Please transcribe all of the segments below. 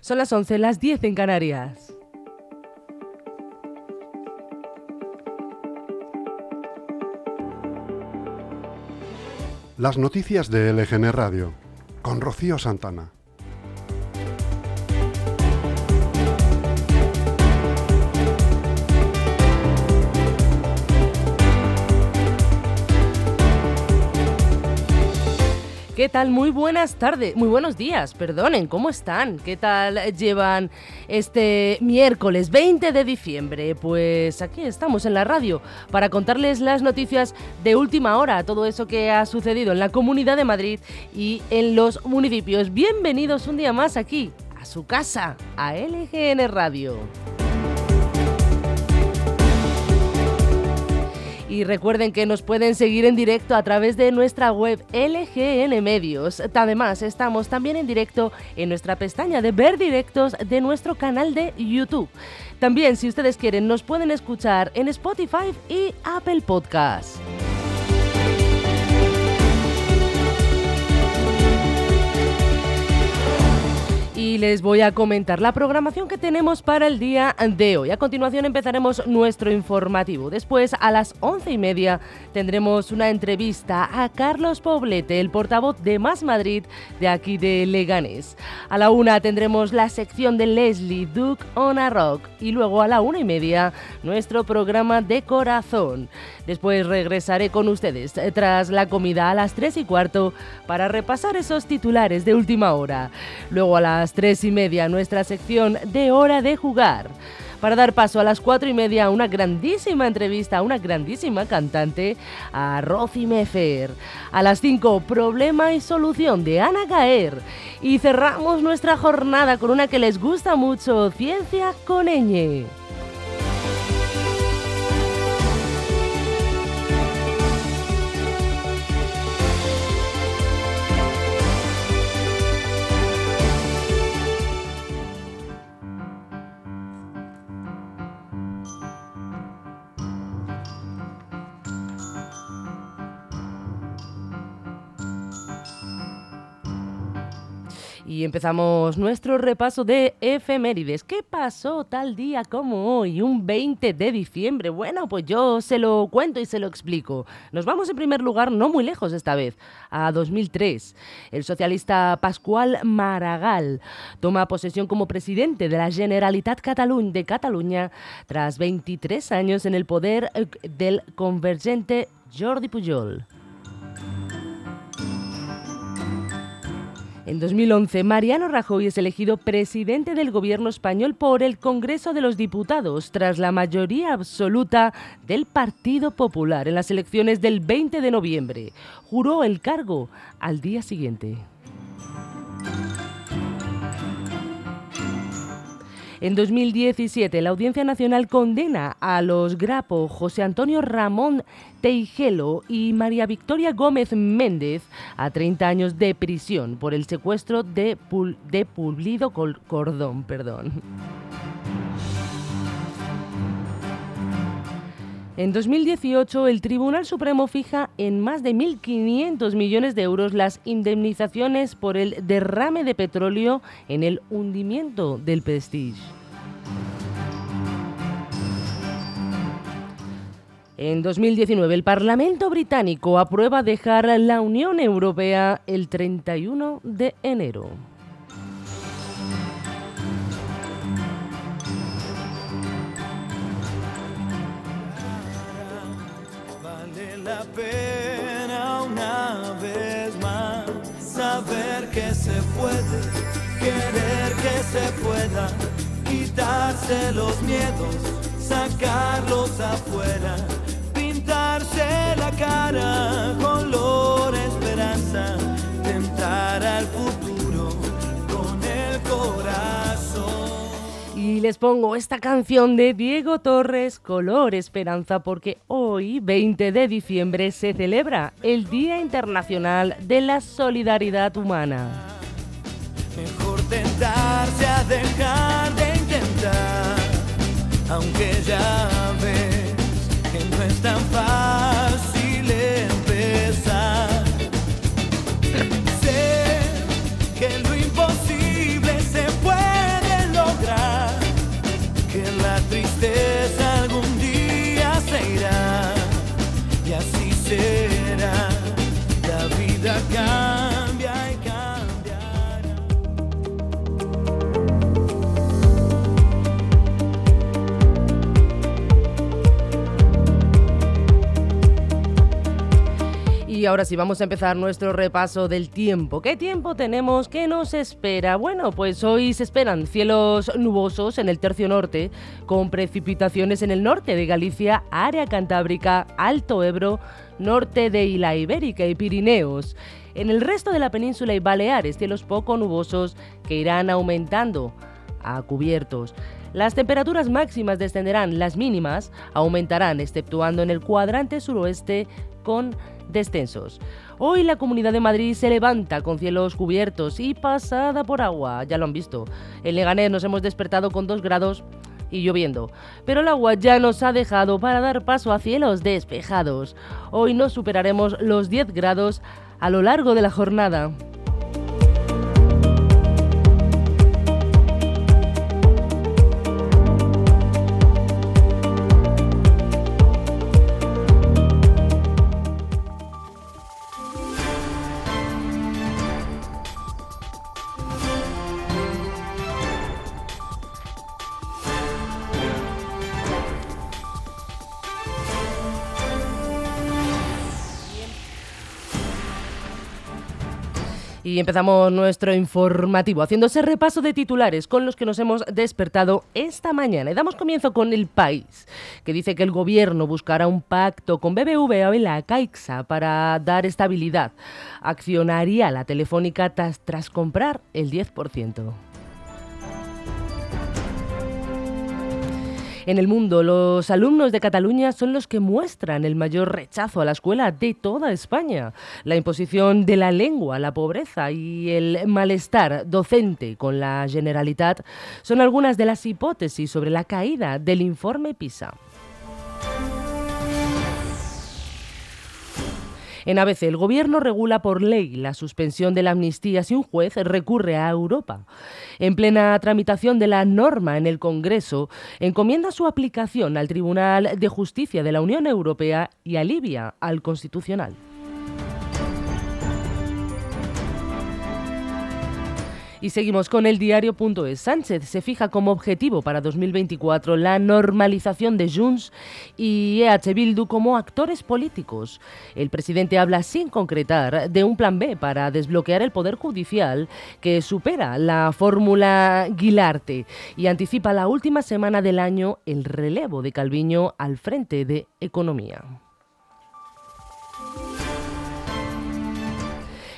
Son las 11, las 10 en Canarias. Las noticias de LGN Radio con Rocío Santana. ¿Qué tal? Muy buenas tardes, muy buenos días, perdonen, ¿cómo están? ¿Qué tal llevan este miércoles 20 de diciembre? Pues aquí estamos en la radio para contarles las noticias de última hora, todo eso que ha sucedido en la Comunidad de Madrid y en los municipios. Bienvenidos un día más aquí, a su casa, a LGN Radio. Y recuerden que nos pueden seguir en directo a través de nuestra web LGN Medios. Además, estamos también en directo en nuestra pestaña de ver directos de nuestro canal de YouTube. También, si ustedes quieren, nos pueden escuchar en Spotify y Apple Podcasts. Y les voy a comentar la programación que tenemos para el día de hoy. A continuación empezaremos nuestro informativo. Después, a las once y media, tendremos una entrevista a Carlos Poblete, el portavoz de Más Madrid de aquí de Leganés. A la una tendremos la sección de Leslie Duke on a Rock y luego a la una y media nuestro programa de corazón. Después regresaré con ustedes tras la comida a las tres y cuarto para repasar esos titulares de última hora. Luego a las tres y media nuestra sección de hora de jugar para dar paso a las cuatro y media a una grandísima entrevista a una grandísima cantante, a Rosy Mefer. A las cinco, problema y solución de Ana Gaer. Y cerramos nuestra jornada con una que les gusta mucho, Ciencia con Eñe. Y empezamos nuestro repaso de efemérides. ¿Qué pasó tal día como hoy, un 20 de diciembre? Bueno, pues yo se lo cuento y se lo explico. Nos vamos en primer lugar, no muy lejos esta vez, a 2003. El socialista Pascual Maragall toma posesión como presidente de la Generalitat Catalunya de Cataluña tras 23 años en el poder eh, del convergente Jordi Pujol. En 2011, Mariano Rajoy es elegido presidente del gobierno español por el Congreso de los Diputados tras la mayoría absoluta del Partido Popular en las elecciones del 20 de noviembre. Juró el cargo al día siguiente. En 2017, la Audiencia Nacional condena a los Grapo, José Antonio Ramón Teigelo y María Victoria Gómez Méndez a 30 años de prisión por el secuestro de, de Pulido Cordón. Perdón. En 2018, el Tribunal Supremo fija en más de 1.500 millones de euros las indemnizaciones por el derrame de petróleo en el hundimiento del Prestige. En 2019, el Parlamento británico aprueba dejar la Unión Europea el 31 de enero. Pena una vez más saber que se puede, querer que se pueda, quitarse los miedos, sacarlos afuera, les pongo esta canción de Diego Torres, Color Esperanza, porque hoy, 20 de diciembre, se celebra el Día Internacional de la Solidaridad Humana. Mejor tentarse a dejar de intentar, aunque ya ves que no es tan fácil Ahora sí, vamos a empezar nuestro repaso del tiempo. ¿Qué tiempo tenemos? ¿Qué nos espera? Bueno, pues hoy se esperan cielos nubosos en el tercio norte, con precipitaciones en el norte de Galicia, área cantábrica, Alto Ebro, norte de Isla Ibérica y Pirineos. En el resto de la península y Baleares, cielos poco nubosos que irán aumentando a cubiertos. Las temperaturas máximas descenderán, las mínimas aumentarán, exceptuando en el cuadrante suroeste con descensos. Hoy la Comunidad de Madrid se levanta con cielos cubiertos y pasada por agua, ya lo han visto. En Leganés nos hemos despertado con 2 grados y lloviendo, pero el agua ya nos ha dejado para dar paso a cielos despejados. Hoy no superaremos los 10 grados a lo largo de la jornada. Y empezamos nuestro informativo haciendo ese repaso de titulares con los que nos hemos despertado esta mañana. Y damos comienzo con el país, que dice que el gobierno buscará un pacto con BBVA y la Caixa para dar estabilidad. Accionaría la telefónica tras, tras comprar el 10%. En el mundo, los alumnos de Cataluña son los que muestran el mayor rechazo a la escuela de toda España. La imposición de la lengua, la pobreza y el malestar docente con la Generalitat son algunas de las hipótesis sobre la caída del informe PISA. En ABC, el gobierno regula por ley la suspensión de la amnistía si un juez recurre a Europa. En plena tramitación de la norma en el Congreso, encomienda su aplicación al Tribunal de Justicia de la Unión Europea y alivia al Constitucional. Y seguimos con el diario.es. Sánchez se fija como objetivo para 2024 la normalización de Junts y EH Bildu como actores políticos. El presidente habla sin concretar de un plan B para desbloquear el poder judicial que supera la fórmula Guilarte y anticipa la última semana del año el relevo de Calviño al frente de Economía.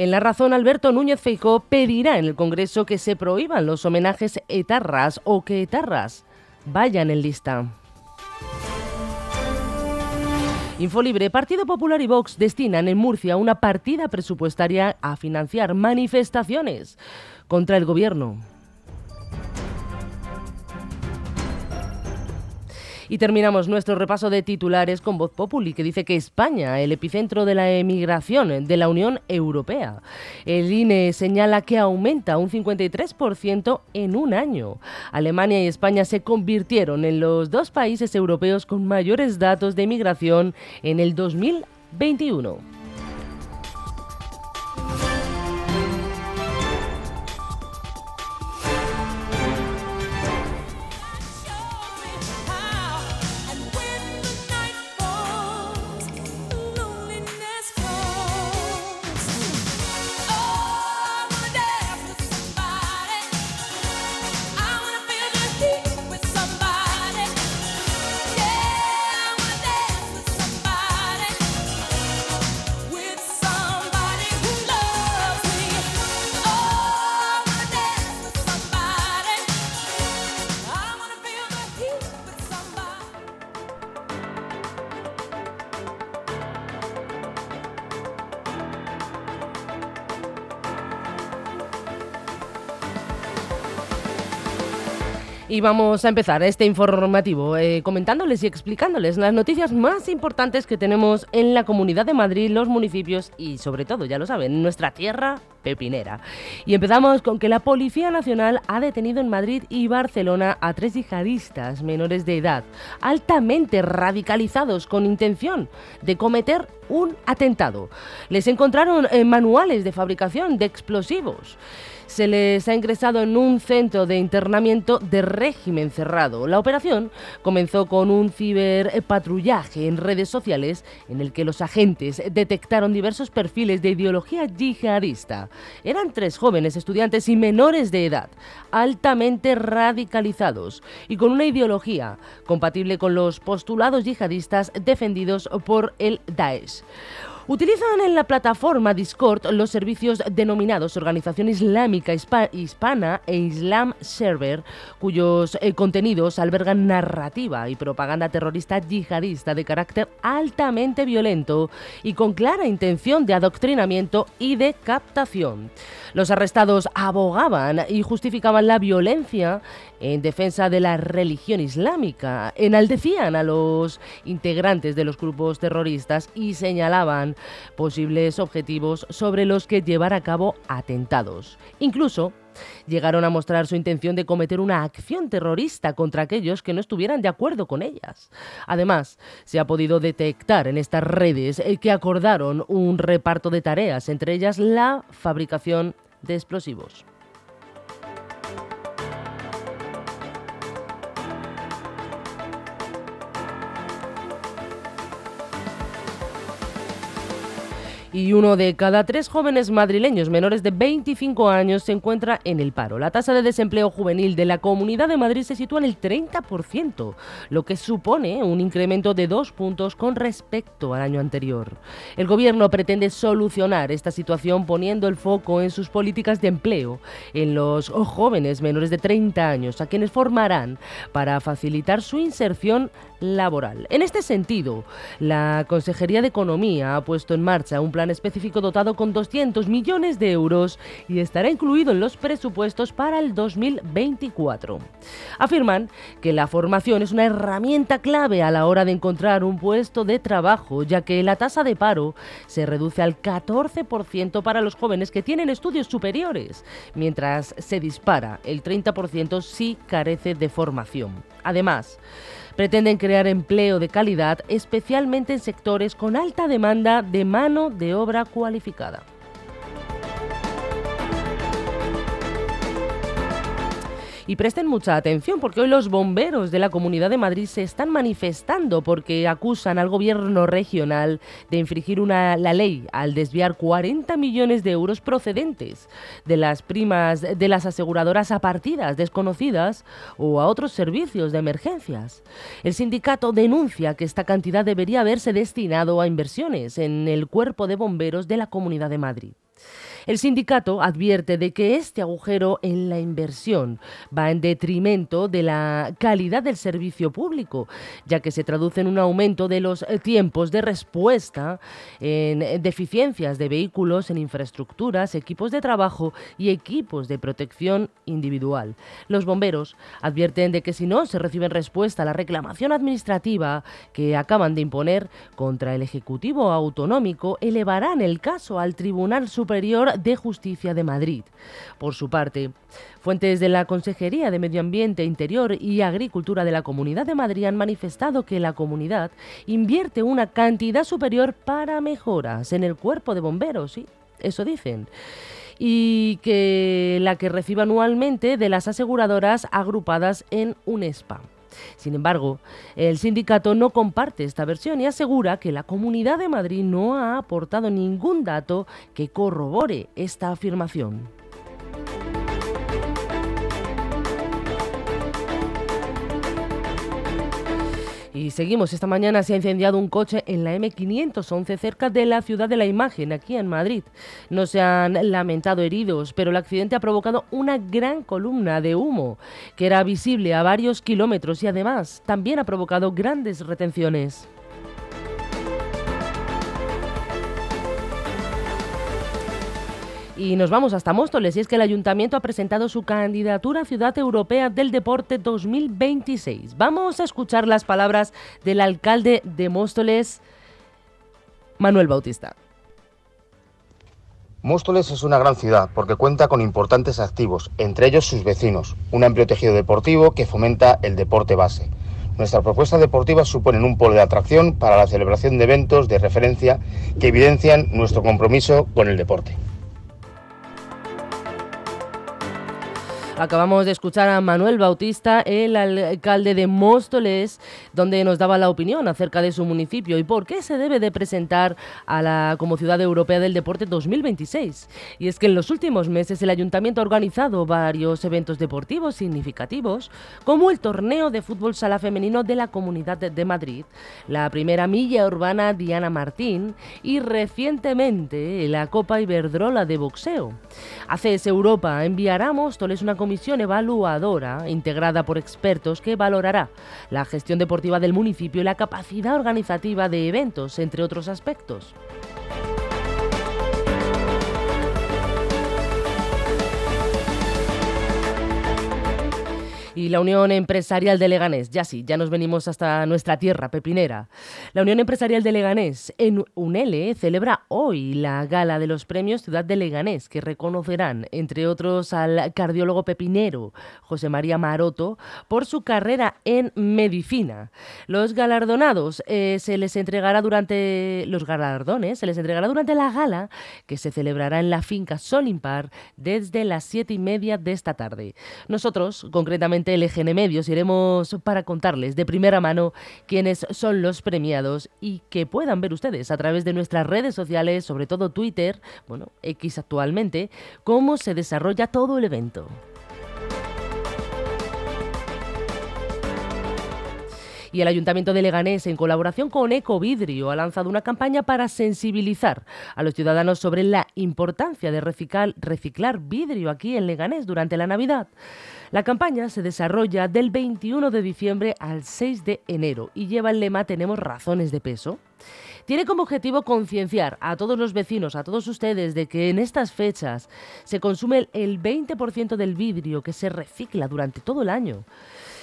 En la razón, Alberto Núñez Feijó pedirá en el Congreso que se prohíban los homenajes etarras o que etarras vayan en lista. Infolibre, Partido Popular y Vox destinan en Murcia una partida presupuestaria a financiar manifestaciones contra el gobierno. Y terminamos nuestro repaso de titulares con Voz Populi, que dice que España, el epicentro de la emigración de la Unión Europea. El INE señala que aumenta un 53% en un año. Alemania y España se convirtieron en los dos países europeos con mayores datos de emigración en el 2021. Y vamos a empezar este informativo eh, comentándoles y explicándoles las noticias más importantes que tenemos en la Comunidad de Madrid, los municipios y sobre todo, ya lo saben, nuestra tierra pepinera. Y empezamos con que la Policía Nacional ha detenido en Madrid y Barcelona a tres yihadistas menores de edad, altamente radicalizados con intención de cometer un atentado. Les encontraron eh, manuales de fabricación de explosivos se les ha ingresado en un centro de internamiento de régimen cerrado. La operación comenzó con un ciberpatrullaje en redes sociales en el que los agentes detectaron diversos perfiles de ideología yihadista. Eran tres jóvenes estudiantes y menores de edad, altamente radicalizados y con una ideología compatible con los postulados yihadistas defendidos por el Daesh. Utilizan en la plataforma Discord los servicios denominados Organización Islámica Hispana e Islam Server, cuyos eh, contenidos albergan narrativa y propaganda terrorista yihadista de carácter altamente violento y con clara intención de adoctrinamiento y de captación. Los arrestados abogaban y justificaban la violencia en defensa de la religión islámica, enaldecían a los integrantes de los grupos terroristas y señalaban posibles objetivos sobre los que llevar a cabo atentados. Incluso llegaron a mostrar su intención de cometer una acción terrorista contra aquellos que no estuvieran de acuerdo con ellas. Además, se ha podido detectar en estas redes eh, que acordaron un reparto de tareas, entre ellas la fabricación de explosivos. Y uno de cada tres jóvenes madrileños menores de 25 años se encuentra en el paro. La tasa de desempleo juvenil de la Comunidad de Madrid se sitúa en el 30%, lo que supone un incremento de dos puntos con respecto al año anterior. El Gobierno pretende solucionar esta situación poniendo el foco en sus políticas de empleo, en los jóvenes menores de 30 años, a quienes formarán para facilitar su inserción laboral. En este sentido, la Consejería de Economía ha puesto en marcha un plan específico dotado con 200 millones de euros y estará incluido en los presupuestos para el 2024. Afirman que la formación es una herramienta clave a la hora de encontrar un puesto de trabajo, ya que la tasa de paro se reduce al 14% para los jóvenes que tienen estudios superiores, mientras se dispara el 30% si carece de formación. Además, Pretenden crear empleo de calidad, especialmente en sectores con alta demanda de mano de obra cualificada. Y presten mucha atención porque hoy los bomberos de la Comunidad de Madrid se están manifestando porque acusan al gobierno regional de infringir una, la ley al desviar 40 millones de euros procedentes de las primas de las aseguradoras a partidas desconocidas o a otros servicios de emergencias. El sindicato denuncia que esta cantidad debería haberse destinado a inversiones en el cuerpo de bomberos de la Comunidad de Madrid. El sindicato advierte de que este agujero en la inversión va en detrimento de la calidad del servicio público, ya que se traduce en un aumento de los tiempos de respuesta, en deficiencias de vehículos, en infraestructuras, equipos de trabajo y equipos de protección individual. Los bomberos advierten de que si no se recibe respuesta a la reclamación administrativa que acaban de imponer contra el Ejecutivo Autonómico, elevarán el caso al Tribunal Superior de Justicia de Madrid. Por su parte, fuentes de la Consejería de Medio Ambiente, Interior y Agricultura de la Comunidad de Madrid han manifestado que la comunidad invierte una cantidad superior para mejoras en el cuerpo de bomberos. Eso dicen y que la que recibe anualmente de las aseguradoras agrupadas en UNESPA. Sin embargo, el sindicato no comparte esta versión y asegura que la Comunidad de Madrid no ha aportado ningún dato que corrobore esta afirmación. Y seguimos, esta mañana se ha incendiado un coche en la M511 cerca de la ciudad de la imagen, aquí en Madrid. No se han lamentado heridos, pero el accidente ha provocado una gran columna de humo que era visible a varios kilómetros y además también ha provocado grandes retenciones. Y nos vamos hasta Móstoles y es que el ayuntamiento ha presentado su candidatura a Ciudad Europea del Deporte 2026. Vamos a escuchar las palabras del alcalde de Móstoles, Manuel Bautista. Móstoles es una gran ciudad porque cuenta con importantes activos, entre ellos sus vecinos, un amplio tejido deportivo que fomenta el deporte base. Nuestras propuestas deportivas suponen un polo de atracción para la celebración de eventos de referencia que evidencian nuestro compromiso con el deporte. Acabamos de escuchar a Manuel Bautista, el alcalde de Móstoles, donde nos daba la opinión acerca de su municipio y por qué se debe de presentar a la como ciudad europea del deporte 2026. Y es que en los últimos meses el ayuntamiento ha organizado varios eventos deportivos significativos, como el torneo de fútbol sala femenino de la Comunidad de Madrid, la primera milla urbana Diana Martín y recientemente la Copa Iberdrola de boxeo. ACS Europa enviará a Móstoles una comisión evaluadora integrada por expertos que valorará la gestión deportiva del municipio y la capacidad organizativa de eventos, entre otros aspectos. Y la Unión Empresarial de Leganés. Ya sí, ya nos venimos hasta nuestra tierra pepinera. La Unión Empresarial de Leganés en UNELE celebra hoy la gala de los premios Ciudad de Leganés, que reconocerán, entre otros, al cardiólogo pepinero José María Maroto por su carrera en medicina. Los galardonados eh, se les entregará durante los galardones se les entregará durante la gala que se celebrará en la finca Solimpar desde las siete y media de esta tarde. Nosotros, concretamente LGN Medios iremos para contarles de primera mano quiénes son los premiados y que puedan ver ustedes a través de nuestras redes sociales, sobre todo Twitter, bueno, X actualmente, cómo se desarrolla todo el evento. Y el Ayuntamiento de Leganés, en colaboración con Ecovidrio, ha lanzado una campaña para sensibilizar a los ciudadanos sobre la importancia de reciclar, reciclar vidrio aquí en Leganés durante la Navidad. La campaña se desarrolla del 21 de diciembre al 6 de enero y lleva el lema Tenemos razones de peso. Tiene como objetivo concienciar a todos los vecinos, a todos ustedes, de que en estas fechas se consume el 20% del vidrio que se recicla durante todo el año.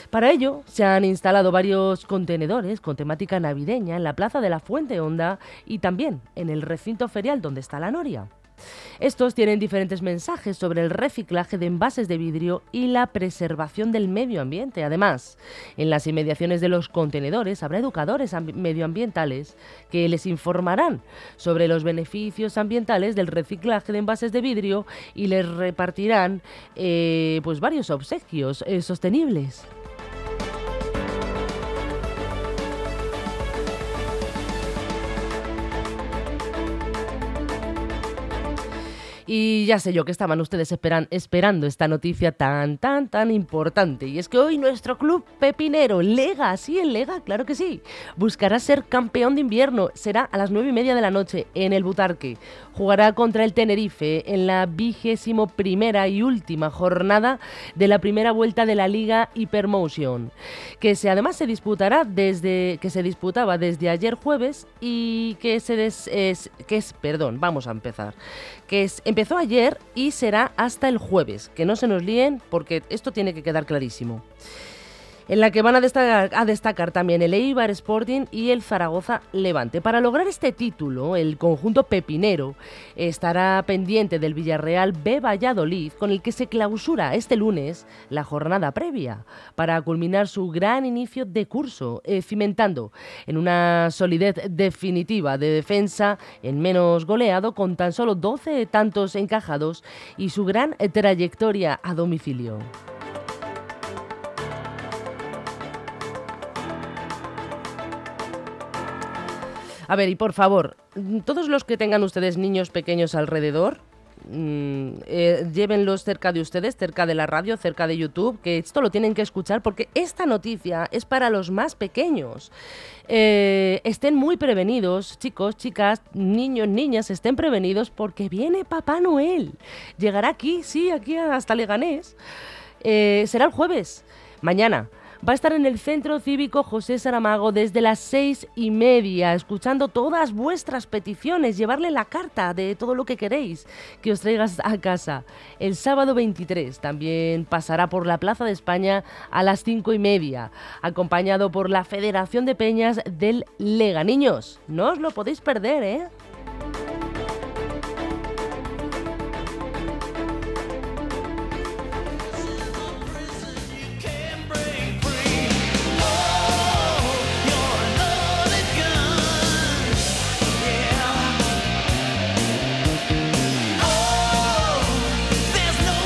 Para ello, se han instalado varios contenedores con temática navideña en la Plaza de la Fuente Honda y también en el recinto ferial donde está la Noria. Estos tienen diferentes mensajes sobre el reciclaje de envases de vidrio y la preservación del medio ambiente. Además, en las inmediaciones de los contenedores habrá educadores medioambientales que les informarán sobre los beneficios ambientales del reciclaje de envases de vidrio y les repartirán eh, pues varios obsequios eh, sostenibles. Y ya sé yo que estaban ustedes esperan, esperando esta noticia tan, tan, tan importante. Y es que hoy nuestro club pepinero, Lega, sí, el Lega, claro que sí, buscará ser campeón de invierno. Será a las nueve y media de la noche en el Butarque. Jugará contra el Tenerife en la vigésimo primera y última jornada de la primera vuelta de la Liga Hypermotion, que se, además se disputará desde que se disputaba desde ayer jueves y que es, es, perdón, vamos a empezar, que es Empezó ayer y será hasta el jueves. Que no se nos líen porque esto tiene que quedar clarísimo en la que van a destacar, también el Eibar Sporting y el Zaragoza Levante. Para lograr este título, el conjunto pepinero estará pendiente del Villarreal B Valladolid, con el que se clausura este lunes la jornada previa, para culminar su gran inicio de curso, eh, cimentando en una solidez definitiva de defensa en menos goleado, con tan solo 12 tantos encajados y su gran trayectoria a domicilio. A ver, y por favor, todos los que tengan ustedes niños pequeños alrededor, mm, eh, llévenlos cerca de ustedes, cerca de la radio, cerca de YouTube, que esto lo tienen que escuchar porque esta noticia es para los más pequeños. Eh, estén muy prevenidos, chicos, chicas, niños, niñas, estén prevenidos porque viene Papá Noel. Llegará aquí, sí, aquí hasta Leganés. Eh, será el jueves, mañana va a estar en el Centro Cívico José Saramago desde las seis y media, escuchando todas vuestras peticiones, llevarle la carta de todo lo que queréis que os traigas a casa. El sábado 23 también pasará por la Plaza de España a las cinco y media, acompañado por la Federación de Peñas del Lega. Niños, no os lo podéis perder, ¿eh?